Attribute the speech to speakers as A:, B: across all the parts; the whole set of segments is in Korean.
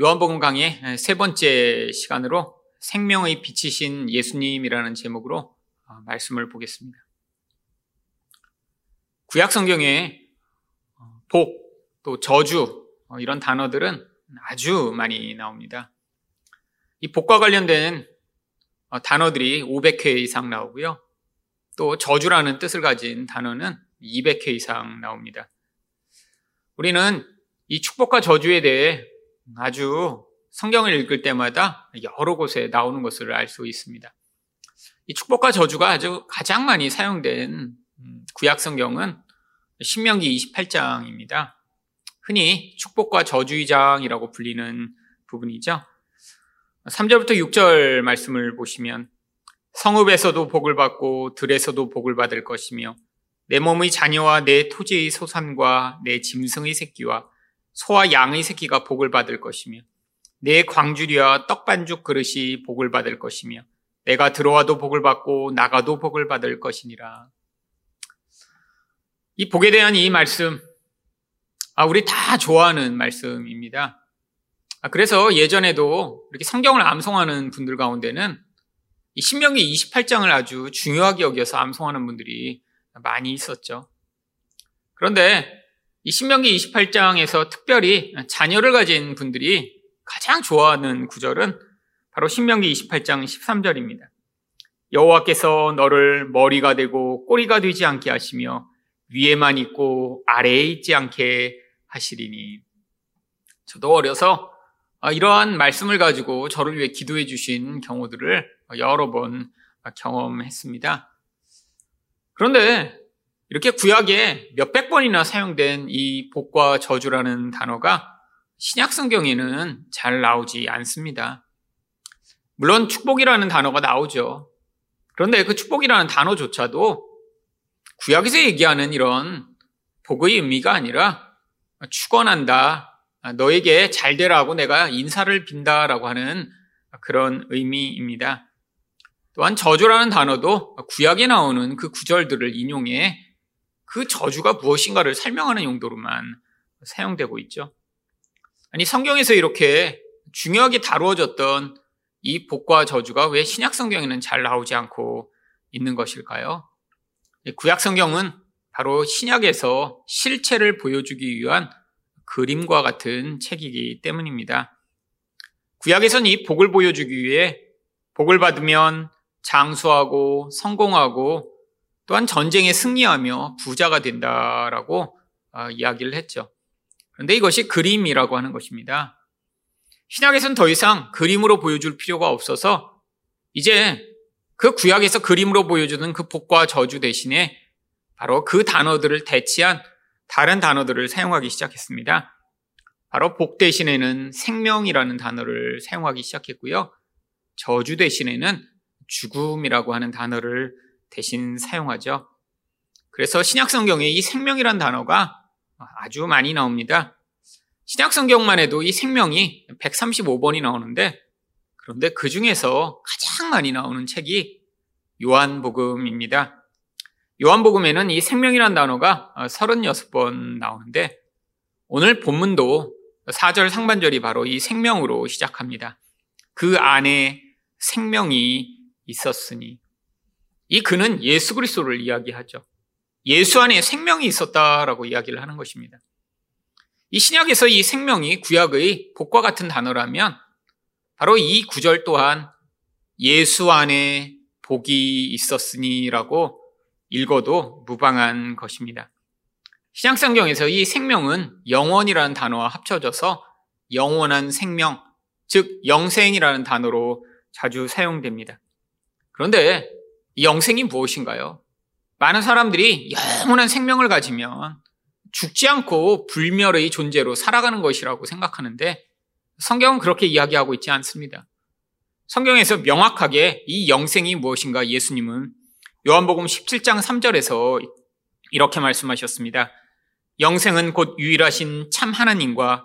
A: 요한복음 강의 세 번째 시간으로 생명의 빛이신 예수님이라는 제목으로 어, 말씀을 보겠습니다. 구약 성경에 어, 복, 또 저주 어, 이런 단어들은 아주 많이 나옵니다. 이 복과 관련된 단어들이 500회 이상 나오고요. 또 저주라는 뜻을 가진 단어는 200회 이상 나옵니다. 우리는 이 축복과 저주에 대해 아주 성경을 읽을 때마다 여러 곳에 나오는 것을 알 수 있습니다. 이 축복과 저주가 아주 가장 많이 사용된 음, 구약 성경은 신명기 28장입니다. 흔히 축복과 저주의 장이라고 불리는 부분이죠. 3절부터 6절 말씀을 보시면 성읍에서도 복을 받고 들에서도 복을 받을 것이며 내 몸의 자녀와 내 토지의 소산과 내 짐승의 새끼와 소와 양의 새끼가 복을 받을 것이며 내 광주리와 떡반죽 그릇이 복을 받을 것이며 내가 들어와도 복을 받고 나가도 복을 받을 것이니라. 이 복에 대한 이 말씀, 아, 우리 다 좋아하는 말씀입니다. 아, 그래서 예전에도 이렇게 성경을 암송하는 분들 가운데는 이 신명기 28장을 아주 중요하게 여겨서 암송하는 분들이 많이 있었죠. 그런데 이 신명기 28장에서 특별히 자녀를 가진 분들이 가장 좋아하는 구절은 바로 신명기 28장 13절입니다. 여호와께서 너를 머리가 되고 꼬리가 되지 않게 하시며 위에만 있고 아래에 있지 않게 하시리니. 저도 어려서 이러한 말씀을 가지고 저를 위해 기도해 주신 경우들을 여러 번 경험했습니다. 그런데 이렇게 구약에 몇백 번이나 사용된 이 복과 저주라는 단어가 신약 성경에는 잘 나오지 않습니다. 물론 축복이라는 단어가 나오죠. 그런데 그 축복이라는 단어조차도 구약에서 얘기하는 이런 복의 의미가 아니라 축원한다. 너에게 잘 되라고 내가 인사를 빈다라고 하는 그런 의미입니다. 또한 저주라는 단어도 구약에 나오는 그 구절들을 인용해 그 저주가 무엇인가를 설명하는 용도로만 사용되고 있죠. 아니, 성경에서 이렇게 중요하게 다루어졌던 이 복과 저주가 왜 신약 성경에는 잘 나오지 않고 있는 것일까요? 구약 성경은 바로 신약에서 실체를 보여주기 위한 그림과 같은 책이기 때문입니다. 구약에선 이 복을 보여주기 위해 복을 받으면 장수하고 성공하고 또한 전쟁에 승리하며 부자가 된다라고 어, 이야기를 했죠. 그런데 이것이 그림이라고 하는 것입니다. 신약에서는 더 이상 그림으로 보여줄 필요가 없어서 이제 그 구약에서 그림으로 보여주는 그 복과 저주 대신에 바로 그 단어들을 대치한 다른 단어들을 사용하기 시작했습니다. 바로 복 대신에는 생명이라는 단어를 사용하기 시작했고요. 저주 대신에는 죽음이라고 하는 단어를 대신 사용하죠. 그래서 신약 성경에 이 생명이란 단어가 아주 많이 나옵니다. 신약 성경만 해도 이 생명이 135번이 나오는데 그런데 그 중에서 가장 많이 나오는 책이 요한복음입니다. 요한복음에는 이 생명이란 단어가 36번 나오는데 오늘 본문도 4절 상반절이 바로 이 생명으로 시작합니다. 그 안에 생명이 있었으니 이 그는 예수 그리스도를 이야기하죠. 예수 안에 생명이 있었다라고 이야기를 하는 것입니다. 이 신약에서 이 생명이 구약의 복과 같은 단어라면 바로 이 구절 또한 예수 안에 복이 있었으니라고 읽어도 무방한 것입니다. 신약 성경에서 이 생명은 영원이라는 단어와 합쳐져서 영원한 생명, 즉 영생이라는 단어로 자주 사용됩니다. 그런데 영생이 무엇인가요? 많은 사람들이 영원한 생명을 가지면 죽지 않고 불멸의 존재로 살아가는 것이라고 생각하는데 성경은 그렇게 이야기하고 있지 않습니다. 성경에서 명확하게 이 영생이 무엇인가 예수님은 요한복음 17장 3절에서 이렇게 말씀하셨습니다. 영생은 곧 유일하신 참 하나님과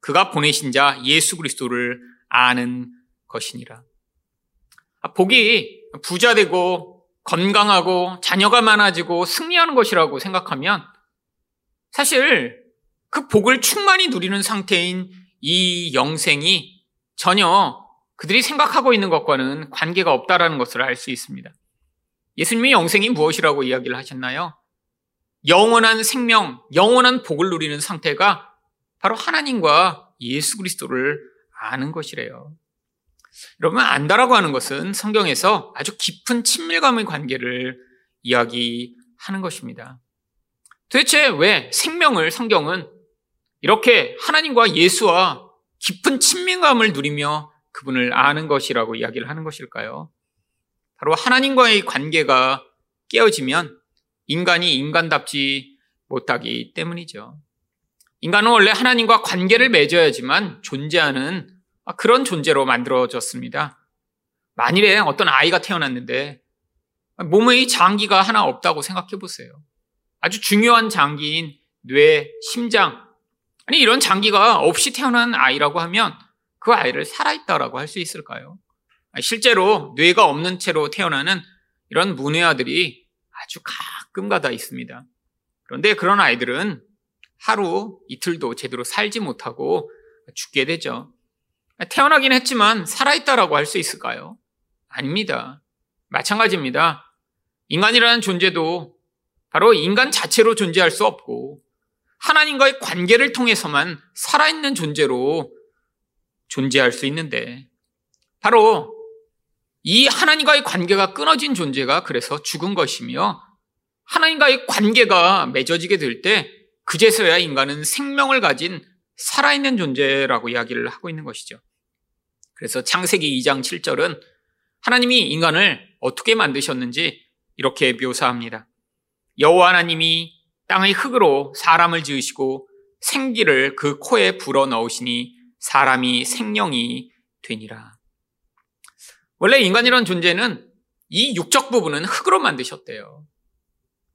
A: 그가 보내신 자 예수 그리스도를 아는 것이니라. 아, 복이 부자 되고 건강하고 자녀가 많아지고 승리하는 것이라고 생각하면 사실 그 복을 충만히 누리는 상태인 이 영생이 전혀 그들이 생각하고 있는 것과는 관계가 없다라는 것을 알 수 있습니다. 예수님이 영생이 무엇이라고 이야기를 하셨나요? 영원한 생명, 영원한 복을 누리는 상태가 바로 하나님과 예수 그리스도를 아는 것이래요. 여러분, 안다라고 하는 것은 성경에서 아주 깊은 친밀감의 관계를 이야기하는 것입니다. 도대체 왜 생명을 성경은 이렇게 하나님과 예수와 깊은 친밀감을 누리며 그분을 아는 것이라고 이야기를 하는 것일까요? 바로 하나님과의 관계가 깨어지면 인간이 인간답지 못하기 때문이죠. 인간은 원래 하나님과 관계를 맺어야지만 존재하는 그런 존재로 만들어졌습니다. 만일에 어떤 아이가 태어났는데 몸의 장기가 하나 없다고 생각해 보세요. 아주 중요한 장기인 뇌, 심장. 아니, 이런 장기가 없이 태어난 아이라고 하면 그 아이를 살아있다라고 할 수 있을까요? 실제로 뇌가 없는 채로 태어나는 이런 문외아들이 아주 가끔가다 있습니다. 그런데 그런 아이들은 하루 이틀도 제대로 살지 못하고 죽게 되죠. 태어나긴 했지만 살아있다라고 할 수 있을까요? 아닙니다. 마찬가지입니다. 인간이라는 존재도 바로 인간 자체로 존재할 수 없고 하나님과의 관계를 통해서만 살아있는 존재로 존재할 수 있는데 바로 이 하나님과의 관계가 끊어진 존재가 그래서 죽은 것이며 하나님과의 관계가 맺어지게 될 때 그제서야 인간은 생명을 가진 살아있는 존재라고 이야기를 하고 있는 것이죠. 그래서 창세기 2장 7절은 하나님이 인간을 어떻게 만드셨는지 이렇게 묘사합니다. 여호와 하나님이 땅의 흙으로 사람을 지으시고 생기를 그 코에 불어 넣으시니 사람이 생명이 되니라. 원래 인간이란 존재는 이 육적 부분은 흙으로 만드셨대요.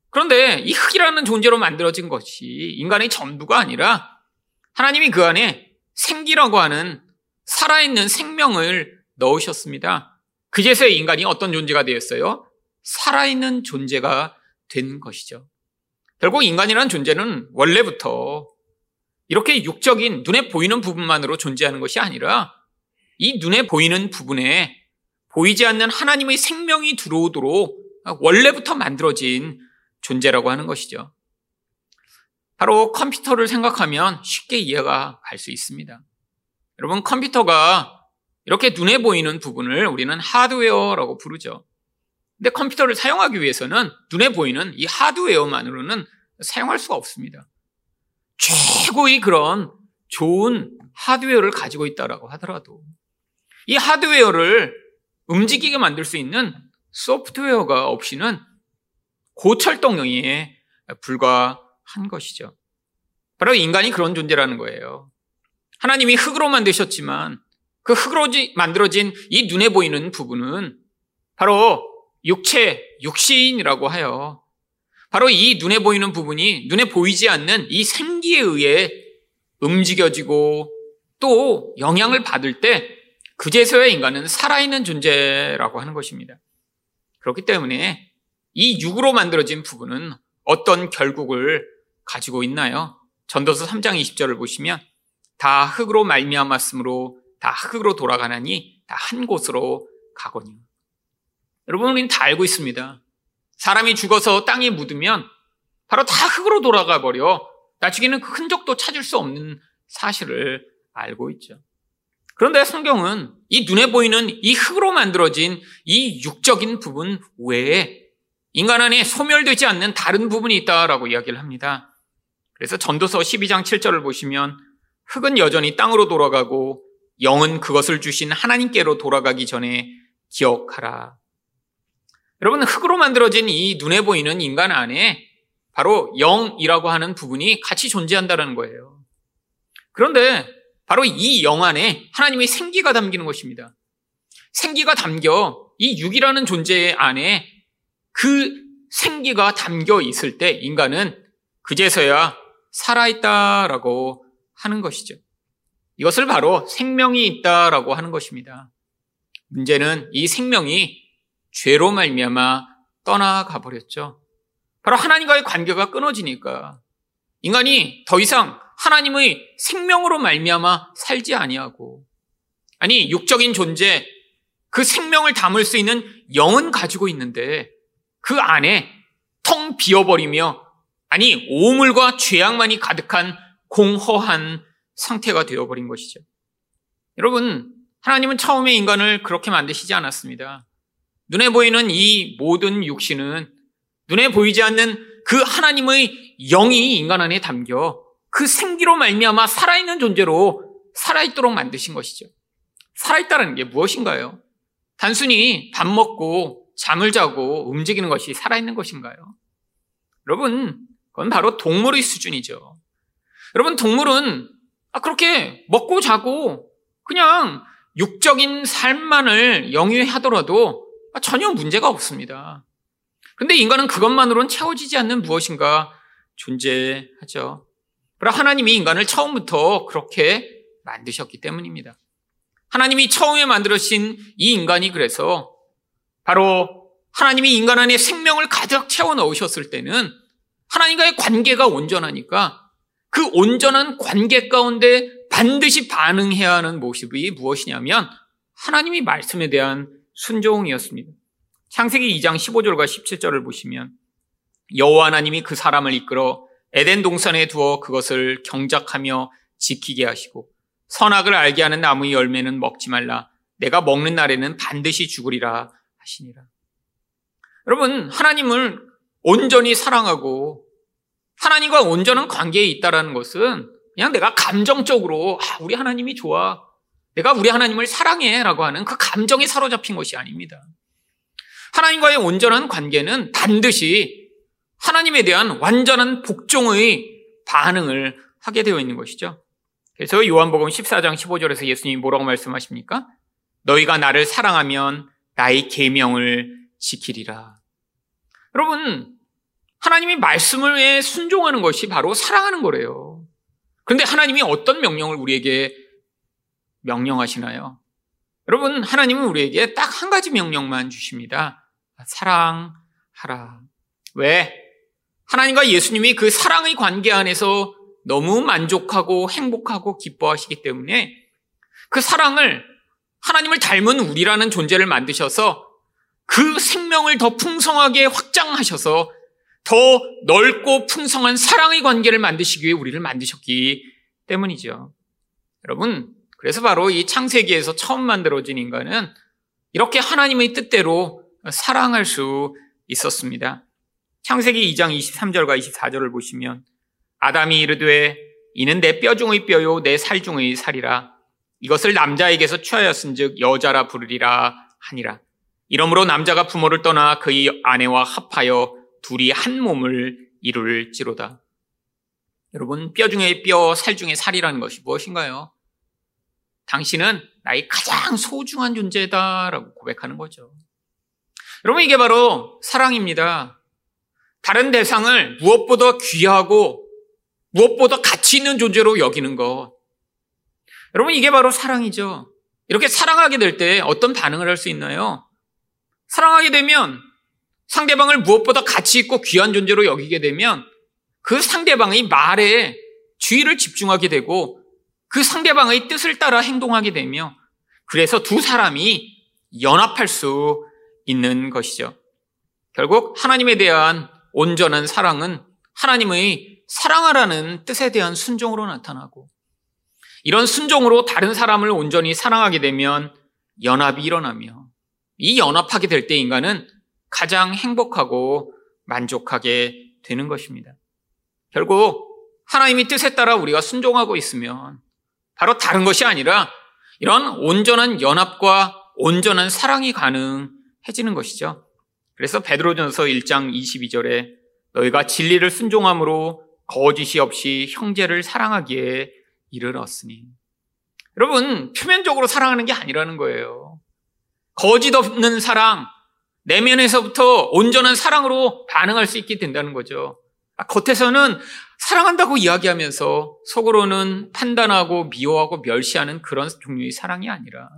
A: 그런데 이 흙이라는 존재로 만들어진 것이 인간의 전부가 아니라 하나님이 그 안에 생기라고 하는 살아있는 생명을 넣으셨습니다. 그제서야 인간이 어떤 존재가 되었어요? 살아있는 존재가 된 것이죠. 결국 인간이라는 존재는 원래부터 이렇게 육적인 눈에 보이는 부분만으로 존재하는 것이 아니라 이 눈에 보이는 부분에 보이지 않는 하나님의 생명이 들어오도록 원래부터 만들어진 존재라고 하는 것이죠. 바로 컴퓨터를 생각하면 쉽게 이해가 갈 수 있습니다. 여러분, 컴퓨터가 이렇게 눈에 보이는 부분을 우리는 하드웨어라고 부르죠. 근데 컴퓨터를 사용하기 위해서는 눈에 보이는 이 하드웨어만으로는 사용할 수가 없습니다. 최고의 그런 좋은 하드웨어를 가지고 있다라고 하더라도 이 하드웨어를 움직이게 만들 수 있는 소프트웨어가 없이는 고철동영에 불과한 것이죠. 바로 인간이 그런 존재라는 거예요. 하나님이 흙으로 만드셨지만 그 흙으로 만들어진 이 눈에 보이는 부분은 바로 육체, 육신이라고 하여 바로 이 눈에 보이는 부분이 눈에 보이지 않는 이 생기에 의해 움직여지고 또 영향을 받을 때 그제서야 인간은 살아있는 존재라고 하는 것입니다. 그렇기 때문에 이 육으로 만들어진 부분은 어떤 결국을 가지고 있나요? 전도서 3장 20절을 보시면 다 흙으로 말미암았으므로 다 흙으로 돌아가나니 다 한 곳으로 가거니. 여러분 우리는 다 알고 있습니다. 사람이 죽어서 땅에 묻으면 바로 다 흙으로 돌아가 버려 나중에는 그 흔적도 찾을 수 없는 사실을 알고 있죠. 그런데 성경은 이 눈에 보이는 이 흙으로 만들어진 이 육적인 부분 외에 인간 안에 소멸되지 않는 다른 부분이 있다라고 이야기를 합니다. 그래서 전도서 12장 7절을 보시면 흙은 여전히 땅으로 돌아가고 영은 그것을 주신 하나님께로 돌아가기 전에 기억하라. 여러분, 흙으로 만들어진 이 눈에 보이는 인간 안에 바로 영이라고 하는 부분이 같이 존재한다는 거예요. 그런데 바로 이 영 안에 하나님의 생기가 담기는 것입니다. 생기가 담겨 이 육이라는 존재 안에 그 생기가 담겨 있을 때 인간은 그제서야 살아있다라고 하는 것이죠. 이것을 바로 생명이 있다라고 하는 것입니다. 문제는 이 생명이 죄로 말미암아 떠나가 버렸죠. 바로 하나님과의 관계가 끊어지니까 인간이 더 이상 하나님의 생명으로 말미암아 살지 아니하고 아니 육적인 존재 그 생명을 담을 수 있는 영은 가지고 있는데 그 안에 텅 비어버리며 아니 오물과 죄악만이 가득한 공허한 상태가 되어버린 것이죠. 여러분 하나님은 처음에 인간을 그렇게 만드시지 않았습니다. 눈에 보이는 이 모든 육신은 눈에 보이지 않는 그 하나님의 영이 인간 안에 담겨 그 생기로 말미암아 살아있는 존재로 살아있도록 만드신 것이죠. 살아있다는 게 무엇인가요? 단순히 밥 먹고 잠을 자고 움직이는 것이 살아있는 것인가요? 여러분, 그건 바로 동물의 수준이죠. 여러분, 동물은 아, 그렇게 먹고 자고 그냥 육적인 삶만을 영위하더라도 전혀 문제가 없습니다. 그런데 인간은 그것만으로는 채워지지 않는 무엇인가 존재하죠. 그러나 하나님이 인간을 처음부터 그렇게 만드셨기 때문입니다. 하나님이 처음에 만들어신 이 인간이 그래서 바로 하나님이 인간 안에 생명을 가득 채워 넣으셨을 때는 하나님과의 관계가 온전하니까 그 온전한 관계 가운데 반드시 반응해야 하는 모습이 무엇이냐면 하나님이 말씀에 대한 순종이었습니다. 창세기 2장 15절과 17절을 보시면 여호와 하나님이 그 사람을 이끌어 에덴 동산에 두어 그것을 경작하며 지키게 하시고 선악을 알게 하는 나무의 열매는 먹지 말라 내가 먹는 날에는 반드시 죽으리라 하시니라. 여러분 하나님을 온전히 사랑하고 하나님과 온전한 관계에 있다라는 것은 그냥 내가 감정적으로 아, 우리 하나님이 좋아. 내가 우리 하나님을 사랑해라고 하는 그 감정에 사로잡힌 것이 아닙니다. 하나님과의 온전한 관계는 반드시 하나님에 대한 완전한 복종의 반응을 하게 되어 있는 것이죠. 그래서 요한복음 14장 15절에서 예수님이 뭐라고 말씀하십니까? 너희가 나를 사랑하면 나의 계명을 지키리라. 여러분, 하나님이 말씀을 순종하는 것이 바로 사랑하는 거래요. 그런데 하나님이 어떤 명령을 우리에게 명령하시나요? 여러분, 하나님은 우리에게 딱 한 가지 명령만 주십니다. 사랑하라. 왜? 하나님과 예수님이 그 사랑의 관계 안에서 너무 만족하고 행복하고 기뻐하시기 때문에 그 사랑을 하나님을 닮은 우리라는 존재를 만드셔서 그 생명을 더 풍성하게 확장하셔서 더 넓고 풍성한 사랑의 관계를 만드시기 위해 우리를 만드셨기 때문이죠. 여러분, 그래서 바로 이 창세기에서 처음 만들어진 인간은 이렇게 하나님의 뜻대로 사랑할 수 있었습니다. 창세기 2장 23절과 24절을 보시면 아담이 이르되 이는 내 뼈 중의 뼈요 내 살 중의 살이라 이것을 남자에게서 취하였은즉 여자라 부르리라 하니라. 이러므로 남자가 부모를 떠나 그의 아내와 합하여 둘이 한 몸을 이룰지로다. 여러분 뼈 중에 뼈, 살 중에 살이라는 것이 무엇인가요? 당신은 나의 가장 소중한 존재다라고 고백하는 거죠. 여러분 이게 바로 사랑입니다. 다른 대상을 무엇보다 귀하고 무엇보다 가치 있는 존재로 여기는 것. 여러분, 이게 바로 사랑이죠. 이렇게 사랑하게 될 때 어떤 반응을 할 수 있나요? 사랑하게 되면 상대방을 무엇보다 가치 있고 귀한 존재로 여기게 되면 그 상대방의 말에 주의를 집중하게 되고 그 상대방의 뜻을 따라 행동하게 되며 그래서 두 사람이 연합할 수 있는 것이죠. 결국 하나님에 대한 온전한 사랑은 하나님의 사랑하라는 뜻에 대한 순종으로 나타나고 이런 순종으로 다른 사람을 온전히 사랑하게 되면 연합이 일어나며 이 연합하게 될 때 인간은 가장 행복하고 만족하게 되는 것입니다. 결국 하나님의 뜻에 따라 우리가 순종하고 있으면 바로 다른 것이 아니라 이런 온전한 연합과 온전한 사랑이 가능해지는 것이죠. 그래서 베드로전서 1장 22절에 너희가 진리를 순종함으로 거짓이 없이 형제를 사랑하기에 이르렀으니. 여러분, 표면적으로 사랑하는 게 아니라는 거예요. 거짓 없는 사랑, 내면에서부터 온전한 사랑으로 반응할 수 있게 된다는 거죠. 아, 겉에서는 사랑한다고 이야기하면서 속으로는 판단하고 미워하고 멸시하는 그런 종류의 사랑이 아니라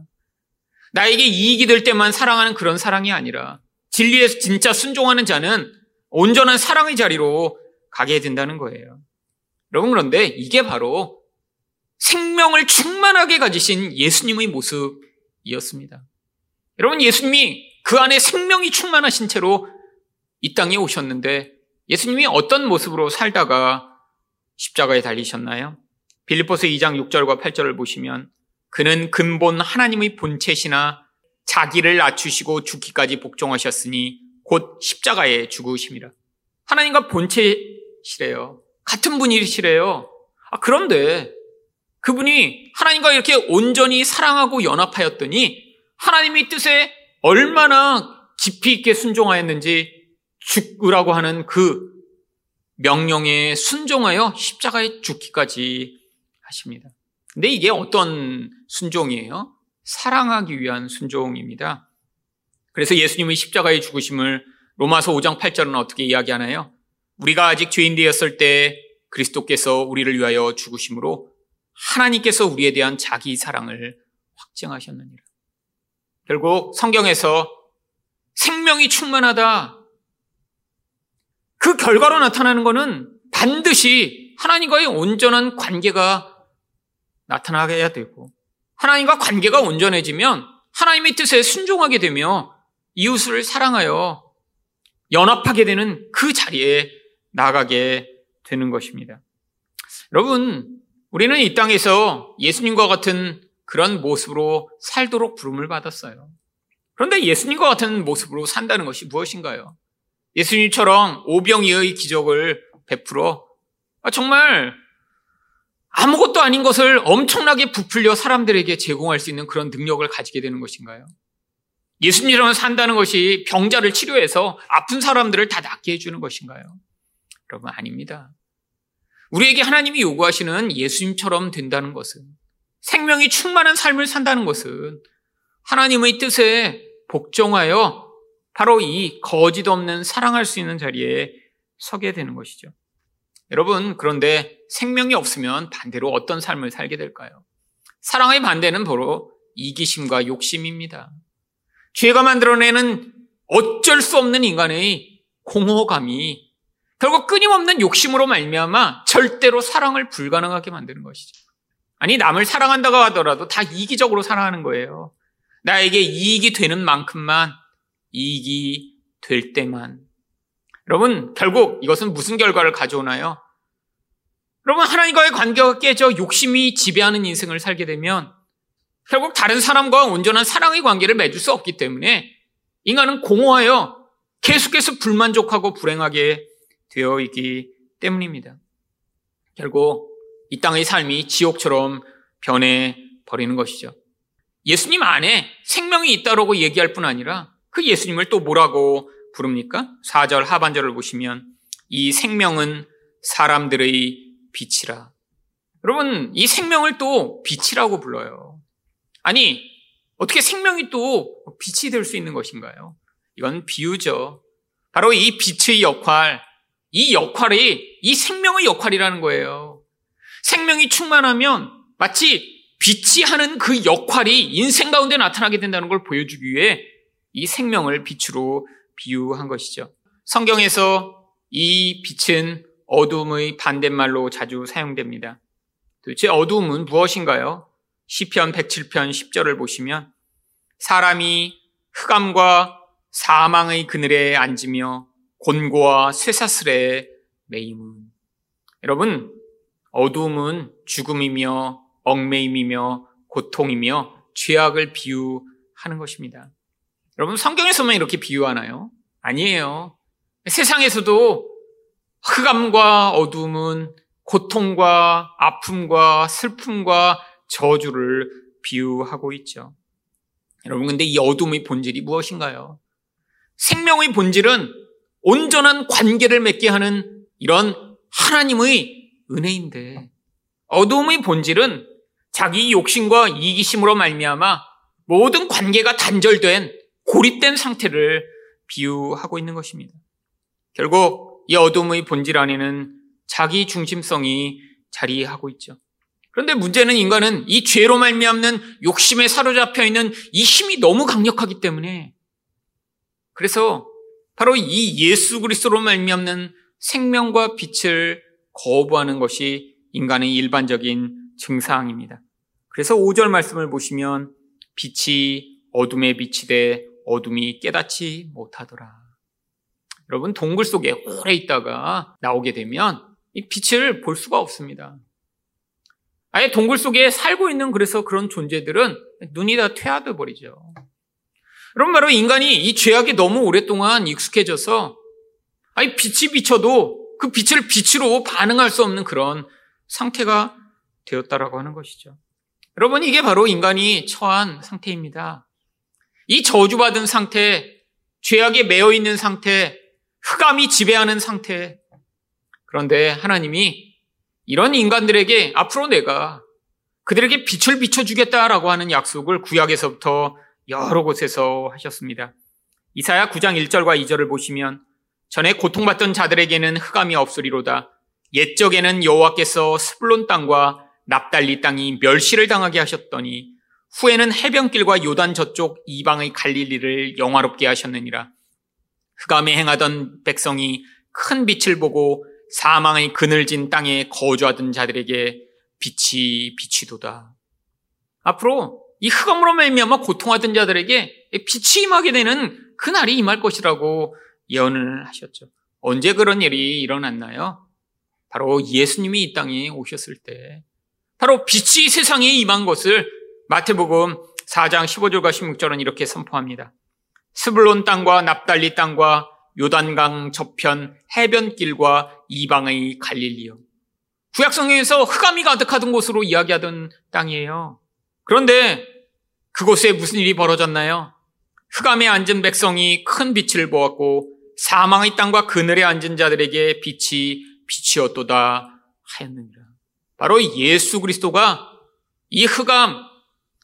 A: 나에게 이익이 될 때만 사랑하는 그런 사랑이 아니라 진리에 진짜 순종하는 자는 온전한 사랑의 자리로 가게 된다는 거예요. 여러분 그런데 이게 바로 생명을 충만하게 가지신 예수님의 모습이었습니다. 여러분 예수님이 그 안에 생명이 충만하신 채로 이 땅에 오셨는데 예수님이 어떤 모습으로 살다가 십자가에 달리셨나요? 빌리포스 2장 6절과 8절을 보시면 그는 근본 하나님의 본체시나 자기를 낮추시고 죽기까지 복종하셨으니 곧 십자가에 죽으심이라. 하나님과 본체시래요. 같은 분이시래요. 아, 그런데 그분이 하나님과 이렇게 온전히 사랑하고 연합하였더니 하나님의 뜻에 얼마나 깊이 있게 순종하였는지 죽으라고 하는 그 명령에 순종하여 십자가에 죽기까지 하십니다. 근데 이게 어떤 순종이에요? 사랑하기 위한 순종입니다. 그래서 예수님의 십자가의 죽으심을 로마서 5장 8절은 어떻게 이야기하나요? 우리가 아직 죄인 되었을 때 그리스도께서 우리를 위하여 죽으심으로 하나님께서 우리에 대한 자기 사랑을 확증하셨느니라. 결국 성경에서 생명이 충만하다. 그 결과로 나타나는 것은 반드시 하나님과의 온전한 관계가 나타나야 되고 하나님과 관계가 온전해지면 하나님의 뜻에 순종하게 되며 이웃을 사랑하여 연합하게 되는 그 자리에 나가게 되는 것입니다. 여러분, 우리는 이 땅에서 예수님과 같은 그런 모습으로 살도록 부름을 받았어요. 그런데 예수님과 같은 모습으로 산다는 것이 무엇인가요? 예수님처럼 오병이의 기적을 베풀어 정말 아무것도 아닌 것을 엄청나게 부풀려 사람들에게 제공할 수 있는 그런 능력을 가지게 되는 것인가요? 예수님처럼 산다는 것이 병자를 치료해서 아픈 사람들을 다 낫게 해주는 것인가요? 여러분, 아닙니다. 우리에게 하나님이 요구하시는 예수님처럼 된다는 것은 생명이 충만한 삶을 산다는 것은 하나님의 뜻에 복종하여 바로 이 거짓 없는 사랑할 수 있는 자리에 서게 되는 것이죠. 여러분, 그런데 생명이 없으면 반대로 어떤 삶을 살게 될까요? 사랑의 반대는 바로 이기심과 욕심입니다. 죄가 만들어내는 어쩔 수 없는 인간의 공허감이 결국 끊임없는 욕심으로 말미암아 절대로 사랑을 불가능하게 만드는 것이죠. 아니 남을 사랑한다고 하더라도 다 이기적으로 사랑하는 거예요. 나에게 이익이 되는 만큼만 이익이 될 때만. 여러분 결국 이것은 무슨 결과를 가져오나요? 여러분 하나님과의 관계가 깨져 욕심이 지배하는 인생을 살게 되면 결국 다른 사람과 온전한 사랑의 관계를 맺을 수 없기 때문에 인간은 공허하여 계속해서 불만족하고 불행하게 되어 있기 때문입니다. 결국 이 땅의 삶이 지옥처럼 변해 버리는 것이죠. 예수님 안에 생명이 있다라고 얘기할 뿐 아니라 그 예수님을 또 뭐라고 부릅니까? 4절 하반절을 보시면 이 생명은 사람들의 빛이라. 여러분, 이 생명을 또 빛이라고 불러요. 아니, 어떻게 생명이 또 빛이 될 수 있는 것인가요? 이건 비유죠. 바로 이 빛의 역할, 이 역할이 이 생명의 역할이라는 거예요. 생명이 충만하면 마치 빛이 하는 그 역할이 인생 가운데 나타나게 된다는 걸 보여주기 위해 이 생명을 빛으로 비유한 것이죠. 성경에서 이 빛은 어둠의 반대말로 자주 사용됩니다. 도대체 어둠은 무엇인가요? 시편 107편 10절을 보시면 사람이 흑암과 사망의 그늘에 앉으며 곤고와 쇠사슬에 매임은 여러분 어둠은 죽음이며 얽매임이며 고통이며 죄악을 비유하는 것입니다. 여러분 성경에서만 이렇게 비유하나요? 아니에요. 세상에서도 흑암과 어둠은 고통과 아픔과 슬픔과 저주를 비유하고 있죠. 여러분, 근데 이 어둠의 본질이 무엇인가요? 생명의 본질은 온전한 관계를 맺게 하는 이런 하나님의 은혜인데, 어둠의 본질은 자기 욕심과 이기심으로 말미암아 모든 관계가 단절된 고립된 상태를 비유하고 있는 것입니다. 결국 이 어둠의 본질 안에는 자기 중심성이 자리하고 있죠. 그런데 문제는 인간은 이 죄로 말미암는 욕심에 사로잡혀 있는 이 힘이 너무 강력하기 때문에 그래서 바로 이 예수 그리스도로 말미암는 생명과 빛을 거부하는 것이 인간의 일반적인 증상입니다. 그래서 5절 말씀을 보시면 빛이 어둠에 비치되 어둠이 깨닫지 못하더라. 여러분 동굴 속에 오래 있다가 나오게 되면 이 빛을 볼 수가 없습니다. 아예 동굴 속에 살고 있는 그래서 그런 존재들은 눈이 다 퇴화돼 버리죠. 여러분 바로 인간이 이 죄악에 너무 오랫동안 익숙해져서 아니 빛이 비쳐도 그 빛을 빛으로 반응할 수 없는 그런 상태가 되었다라고 하는 것이죠. 여러분 이게 바로 인간이 처한 상태입니다. 이 저주받은 상태, 죄악에 매여 있는 상태, 흑암이 지배하는 상태. 그런데 하나님이 이런 인간들에게 앞으로 내가 그들에게 빛을 비춰주겠다라고 하는 약속을 구약에서부터 여러 곳에서 하셨습니다. 이사야 9장 1절과 2절을 보시면 전에 고통받던 자들에게는 흑암이 없으리로다. 옛적에는 여호와께서 스불론 땅과 납달리 땅이 멸시를 당하게 하셨더니 후에는 해변길과 요단 저쪽 이방의 갈릴리를 영화롭게 하셨느니라. 흑암에 행하던 백성이 큰 빛을 보고 사망의 그늘진 땅에 거주하던 자들에게 빛이 비치도다. 앞으로 이 흑암으로 말미암아 고통하던 자들에게 빛이 임하게 되는 그날이 임할 것이라고 예언을 하셨죠. 언제 그런 일이 일어났나요? 바로 예수님이 이 땅에 오셨을 때 바로 빛이 세상에 임한 것을 마태복음 4장 15절과 16절은 이렇게 선포합니다. 스불론 땅과 납달리 땅과 요단강 저편 해변길과 이방의 갈릴리요. 구약성경에서 흑암이 가득하던 곳으로 이야기하던 땅이에요. 그런데 그곳에 무슨 일이 벌어졌나요? 흑암에 앉은 백성이 큰 빛을 보았고 사망의 땅과 그늘에 앉은 자들에게 빛이 빛이었도다 하였느니라. 바로 예수 그리스도가 이 흑암,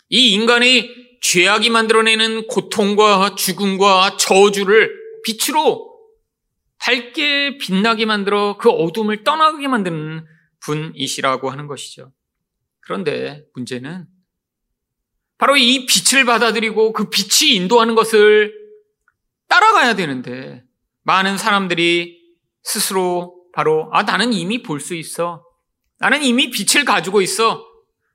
A: 이 인간의 죄악이 만들어내는 고통과 죽음과 저주를 빛으로 밝게 빛나게 만들어 그 어둠을 떠나게 만드는 분이시라고 하는 것이죠. 그런데 문제는 바로 이 빛을 받아들이고 그 빛이 인도하는 것을 따라가야 되는데 많은 사람들이 스스로 바로 아 나는 이미 볼 수 있어. 나는 이미 빛을 가지고 있어.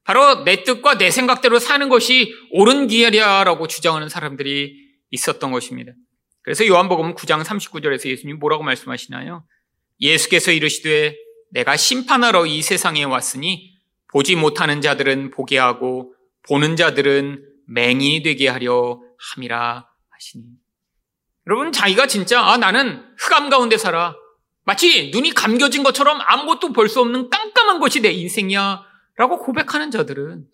A: 바로 내 뜻과 내 생각대로 사는 것이 옳은 길이야라고 주장하는 사람들이 있었던 것입니다. 그래서 요한복음 9장 39절에서 예수님 뭐라고 말씀하시나요? 예수께서 이르시되 내가 심판하러 이 세상에 왔으니 보지 못하는 자들은 보게 하고 보는 자들은 맹인이 되게 하려 함이라 하시니. 여러분 자기가 진짜 아 나는 흑암 가운데 살아. 마치 눈이 감겨진 것처럼 아무것도 볼 수 없는 깜깜한 것이 내 인생이야. 라고 고백하는 자들은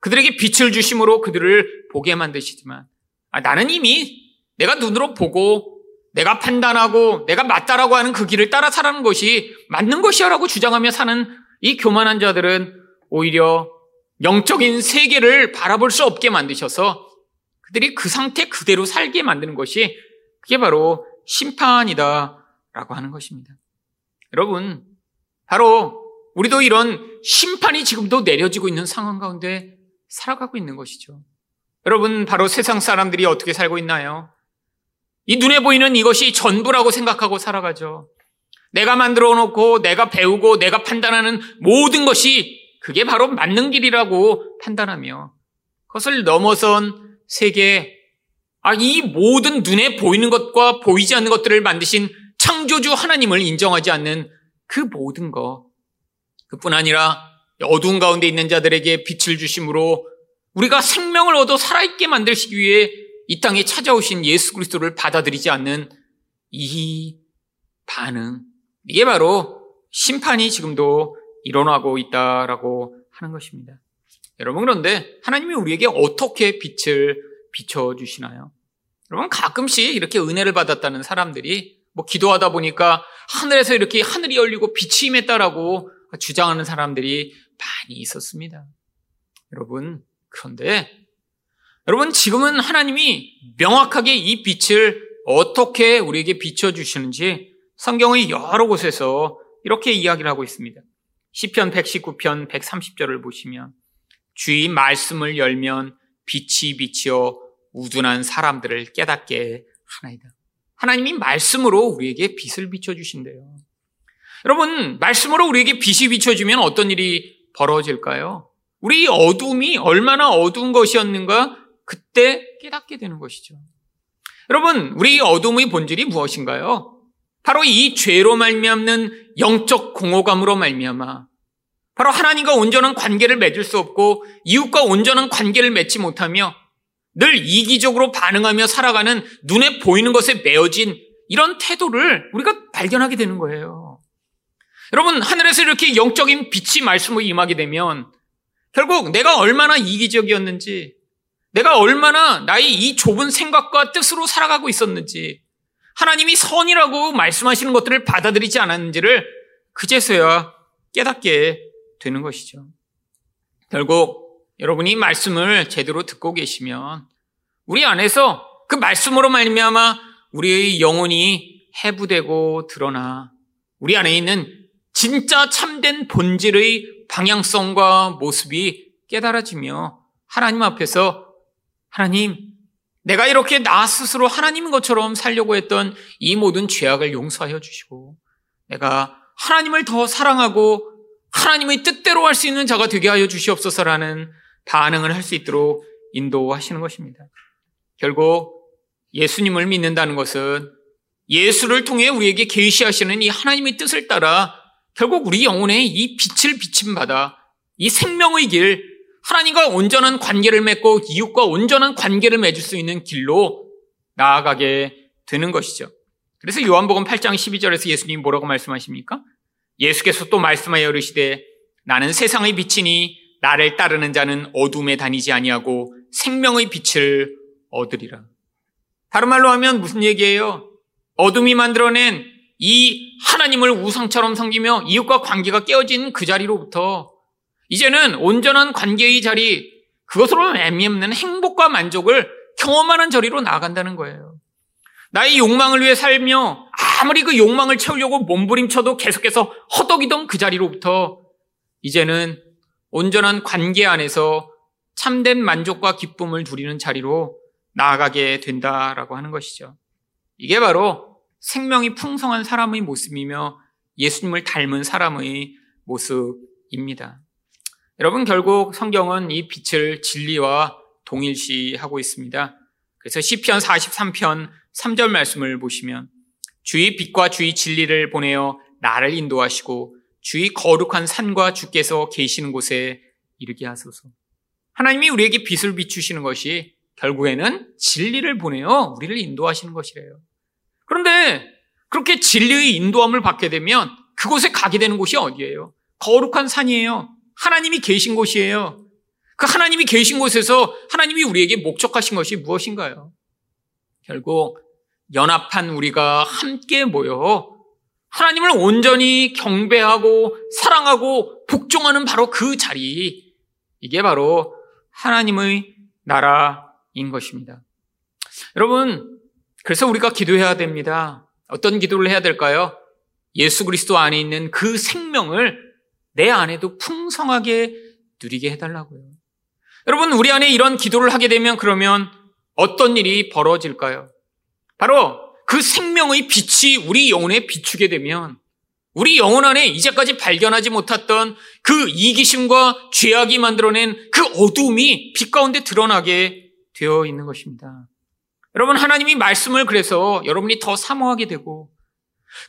A: 그들에게 빛을 주심으로 그들을 보게 만드시지만 아, 나는 이미 내가 눈으로 보고 내가 판단하고 내가 맞다라고 하는 그 길을 따라 살아가는 것이 맞는 것이야 라고 주장하며 사는 이 교만한 자들은 오히려 영적인 세계를 바라볼 수 없게 만드셔서 그들이 그 상태 그대로 살게 만드는 것이 그게 바로 심판이다라고 하는 것입니다. 여러분, 바로 우리도 이런 심판이 지금도 내려지고 있는 상황 가운데 살아가고 있는 것이죠. 여러분, 바로 세상 사람들이 어떻게 살고 있나요? 이 눈에 보이는 이것이 전부라고 생각하고 살아가죠. 내가 만들어 놓고, 내가 배우고, 내가 판단하는 모든 것이 그게 바로 맞는 길이라고 판단하며 그것을 넘어선 세계, 아, 이 모든 눈에 보이는 것과 보이지 않는 것들을 만드신 창조주 하나님을 인정하지 않는 그 모든 것, 그뿐 아니라 어두운 가운데 있는 자들에게 빛을 주심으로 우리가 생명을 얻어 살아있게 만들시기 위해 이 땅에 찾아오신 예수 그리스도를 받아들이지 않는 이 반응. 이게 바로 심판이 지금도 일어나고 있다라고 하는 것입니다. 여러분 그런데 하나님이 우리에게 어떻게 빛을 비춰주시나요? 여러분 가끔씩 이렇게 은혜를 받았다는 사람들이 뭐 기도하다 보니까 하늘에서 이렇게 하늘이 열리고 빛이 임했다라고 주장하는 사람들이 많이 있었습니다. 여러분, 그런데 여러분 지금은 하나님이 명확하게 이 빛을 어떻게 우리에게 비춰주시는지 성경의 여러 곳에서 이렇게 이야기를 하고 있습니다. 시편 119편 130절을 보시면 주의 말씀을 열면 빛이 비치어 우둔한 사람들을 깨닫게 하나이다. 하나님이 말씀으로 우리에게 빛을 비춰주신대요. 여러분, 말씀으로 우리에게 빛이 비춰지면 어떤 일이 벌어질까요? 우리 어둠이 얼마나 어두운 것이었는가 그때 깨닫게 되는 것이죠. 여러분, 우리 어둠의 본질이 무엇인가요? 바로 이 죄로 말미암는 영적 공허감으로 말미암아 바로 하나님과 온전한 관계를 맺을 수 없고 이웃과 온전한 관계를 맺지 못하며 늘 이기적으로 반응하며 살아가는 눈에 보이는 것에 매어진 이런 태도를 우리가 발견하게 되는 거예요. 여러분, 하늘에서 이렇게 영적인 빛이 말씀으로 임하게 되면 결국 내가 얼마나 이기적이었는지, 내가 얼마나 나의 이 좁은 생각과 뜻으로 살아가고 있었는지, 하나님이 선이라고 말씀하시는 것들을 받아들이지 않았는지를 그제서야 깨닫게 되는 것이죠. 결국 여러분이 말씀을 제대로 듣고 계시면 우리 안에서 그 말씀으로 말미암아 우리의 영혼이 해부되고 드러나 우리 안에 있는 진짜 참된 본질의 방향성과 모습이 깨달아지며 하나님 앞에서 하나님 내가 이렇게 나 스스로 하나님인 것처럼 살려고 했던 이 모든 죄악을 용서하여 주시고 내가 하나님을 더 사랑하고 하나님의 뜻대로 할 수 있는 자가 되게 하여 주시옵소서라는 반응을 할 수 있도록 인도하시는 것입니다. 결국 예수님을 믿는다는 것은 예수를 통해 우리에게 계시하시는 이 하나님의 뜻을 따라 결국 우리 영혼에 이 빛을 비침 받아 이 생명의 길, 하나님과 온전한 관계를 맺고 이웃과 온전한 관계를 맺을 수 있는 길로 나아가게 되는 것이죠. 그래서 요한복음 8장 12절에서 예수님이 뭐라고 말씀하십니까? 예수께서 또 말씀하여 이르시되 나는 세상의 빛이니 나를 따르는 자는 어둠에 다니지 아니하고 생명의 빛을 얻으리라. 다른 말로 하면 무슨 얘기예요? 어둠이 만들어낸 이 하나님을 우상처럼 섬기며 이웃과 관계가 깨어진 그 자리로부터 이제는 온전한 관계의 자리, 그것으로 애미없는 행복과 만족을 경험하는 자리로 나아간다는 거예요. 나의 욕망을 위해 살며 아무리 그 욕망을 채우려고 몸부림쳐도 계속해서 허덕이던 그 자리로부터 이제는 온전한 관계 안에서 참된 만족과 기쁨을 누리는 자리로 나아가게 된다라고 하는 것이죠. 이게 바로 생명이 풍성한 사람의 모습이며 예수님을 닮은 사람의 모습입니다. 여러분 결국 성경은 이 빛을 진리와 동일시하고 있습니다. 그래서 시편 43편 3절 말씀을 보시면 주의 빛과 주의 진리를 보내어 나를 인도하시고 주의 거룩한 산과 주께서 계시는 곳에 이르게 하소서. 하나님이 우리에게 빛을 비추시는 것이 결국에는 진리를 보내어 우리를 인도하시는 것이래요. 그런데 그렇게 진리의 인도함을 받게 되면 그곳에 가게 되는 곳이 어디예요? 거룩한 산이에요. 하나님이 계신 곳이에요. 그 하나님이 계신 곳에서 하나님이 우리에게 목적하신 것이 무엇인가요? 결국 연합한 우리가 함께 모여 하나님을 온전히 경배하고 사랑하고 복종하는 바로 그 자리. 이게 바로 하나님의 나라인 것입니다. 여러분, 그래서 우리가 기도해야 됩니다. 어떤 기도를 해야 될까요? 예수 그리스도 안에 있는 그 생명을 내 안에도 풍성하게 누리게 해달라고요. 여러분, 우리 안에 이런 기도를 하게 되면 그러면 어떤 일이 벌어질까요? 바로 그 생명의 빛이 우리 영혼에 비추게 되면 우리 영혼 안에 이제까지 발견하지 못했던 그 이기심과 죄악이 만들어낸 그 어둠이 빛 가운데 드러나게 되어 있는 것입니다. 여러분, 하나님이 말씀을 그래서 여러분이 더 사모하게 되고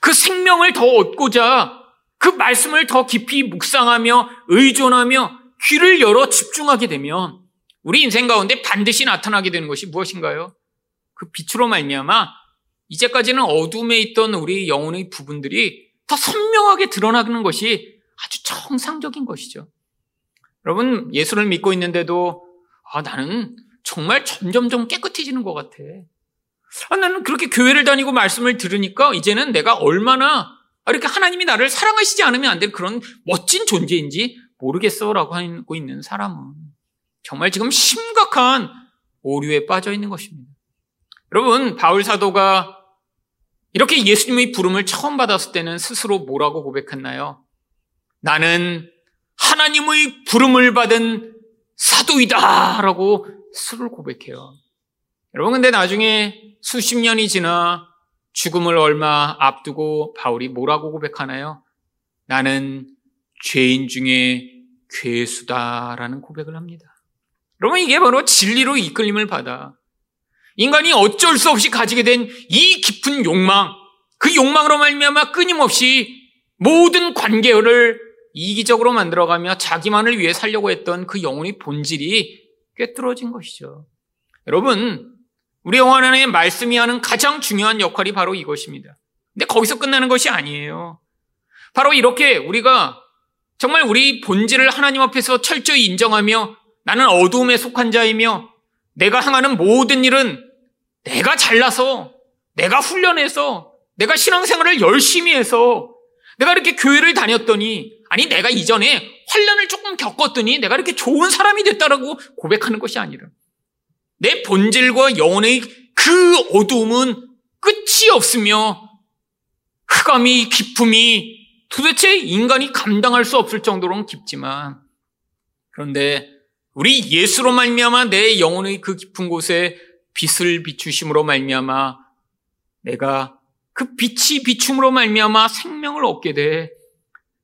A: 그 생명을 더 얻고자 그 말씀을 더 깊이 묵상하며 의존하며 귀를 열어 집중하게 되면 우리 인생 가운데 반드시 나타나게 되는 것이 무엇인가요? 그 빛으로 말미암아 이제까지는 어둠에 있던 우리 영혼의 부분들이 더 선명하게 드러나는 것이 아주 정상적인 것이죠. 여러분 예수를 믿고 있는데도 아 나는 정말 점점점 깨끗해지는 것 같아. 아, 나는 그렇게 교회를 다니고 말씀을 들으니까 이제는 내가 얼마나 이렇게 하나님이 나를 사랑하시지 않으면 안 될 그런 멋진 존재인지 모르겠어라고 하고 있는 사람은 정말 지금 심각한 오류에 빠져 있는 것입니다. 여러분, 바울 사도가 이렇게 예수님의 부름을 처음 받았을 때는 스스로 뭐라고 고백했나요? 나는 하나님의 부름을 받은 사도이다! 라고 스스로 고백해요. 여러분, 근데 나중에 수십 년이 지나 죽음을 얼마 앞두고 바울이 뭐라고 고백하나요? 나는 죄인 중에 괴수다라는 고백을 합니다. 여러분 이게 바로 진리로 이끌림을 받아 인간이 어쩔 수 없이 가지게 된 이 깊은 욕망, 그 욕망으로 말미암아 끊임없이 모든 관계를 이기적으로 만들어가며 자기만을 위해 살려고 했던 그 영혼의 본질이 꿰뚫어진 것이죠. 여러분, 우리 영혼 안에 말씀이 하는 가장 중요한 역할이 바로 이것입니다. 근데 거기서 끝나는 것이 아니에요. 바로 이렇게 우리가 정말 우리 본질을 하나님 앞에서 철저히 인정하며 나는 어두움에 속한 자이며 내가 향하는 모든 일은 내가 잘나서 내가 훈련해서 내가 신앙생활을 열심히 해서 내가 이렇게 교회를 다녔더니 아니 내가 이전에 환란을 조금 겪었더니 내가 이렇게 좋은 사람이 됐다라고 고백하는 것이 아니라 내 본질과 영혼의 그 어두움은 끝이 없으며 흑암이 기품이 도대체 인간이 감당할 수 없을 정도로는 깊지만 그런데 우리 예수로 말미암아 내 영혼의 그 깊은 곳에 빛을 비추심으로 말미암아 내가 그 빛이 비춤으로 말미암아 생명을 얻게 돼.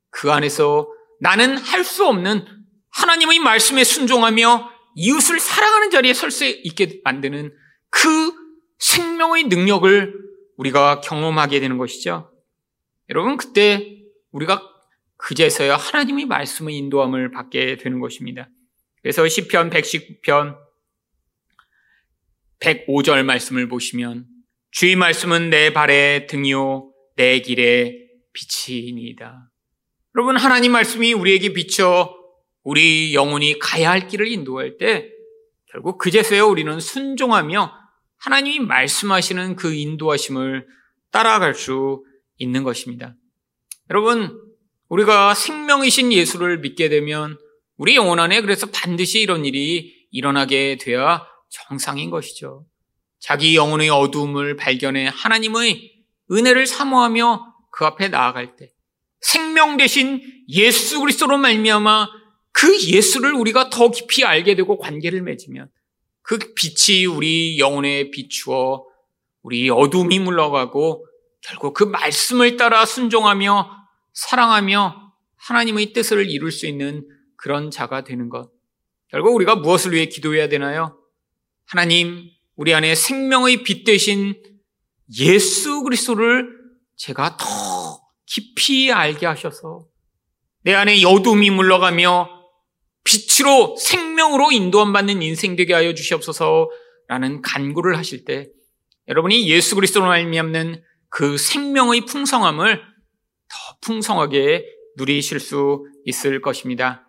A: 그 안에서 나는 할 수 없는 하나님의 말씀에 순종하며 이웃을 사랑하는 자리에 설 수 있게 만드는 그 생명의 능력을 우리가 경험하게 되는 것이죠. 여러분, 그때 우리가 그제서야 하나님의 말씀의 인도함을 받게 되는 것입니다. 그래서 시편 119편 105절 말씀을 보시면 주의 말씀은 내 발의 등이요 내 길의 빛이니이다. 여러분 하나님 말씀이 우리에게 비춰 우리 영혼이 가야 할 길을 인도할 때 결국 그제서야 우리는 순종하며 하나님이 말씀하시는 그 인도하심을 따라갈 수 있는 것입니다. 여러분 우리가 생명이신 예수를 믿게 되면 우리 영혼 안에 그래서 반드시 이런 일이 일어나게 되어야 정상인 것이죠. 자기 영혼의 어두움을 발견해 하나님의 은혜를 사모하며 그 앞에 나아갈 때 생명 대신 예수 그리스도로 말미암아 그 예수를 우리가 더 깊이 알게 되고 관계를 맺으면 그 빛이 우리 영혼에 비추어 우리 어둠이 물러가고 결국 그 말씀을 따라 순종하며 사랑하며 하나님의 뜻을 이룰 수 있는 그런 자가 되는 것. 결국 우리가 무엇을 위해 기도해야 되나요? 하나님, 우리 안에 생명의 빛 대신 예수 그리스도를 제가 더 깊이 알게 하셔서 내 안에 여둠이 물러가며 빛으로 생명으로 인도함 받는 인생 되게 하여 주시옵소서라는 간구를 하실 때 여러분이 예수 그리스도로 말미암는 그 생명의 풍성함을 더 풍성하게 누리실 수 있을 것입니다.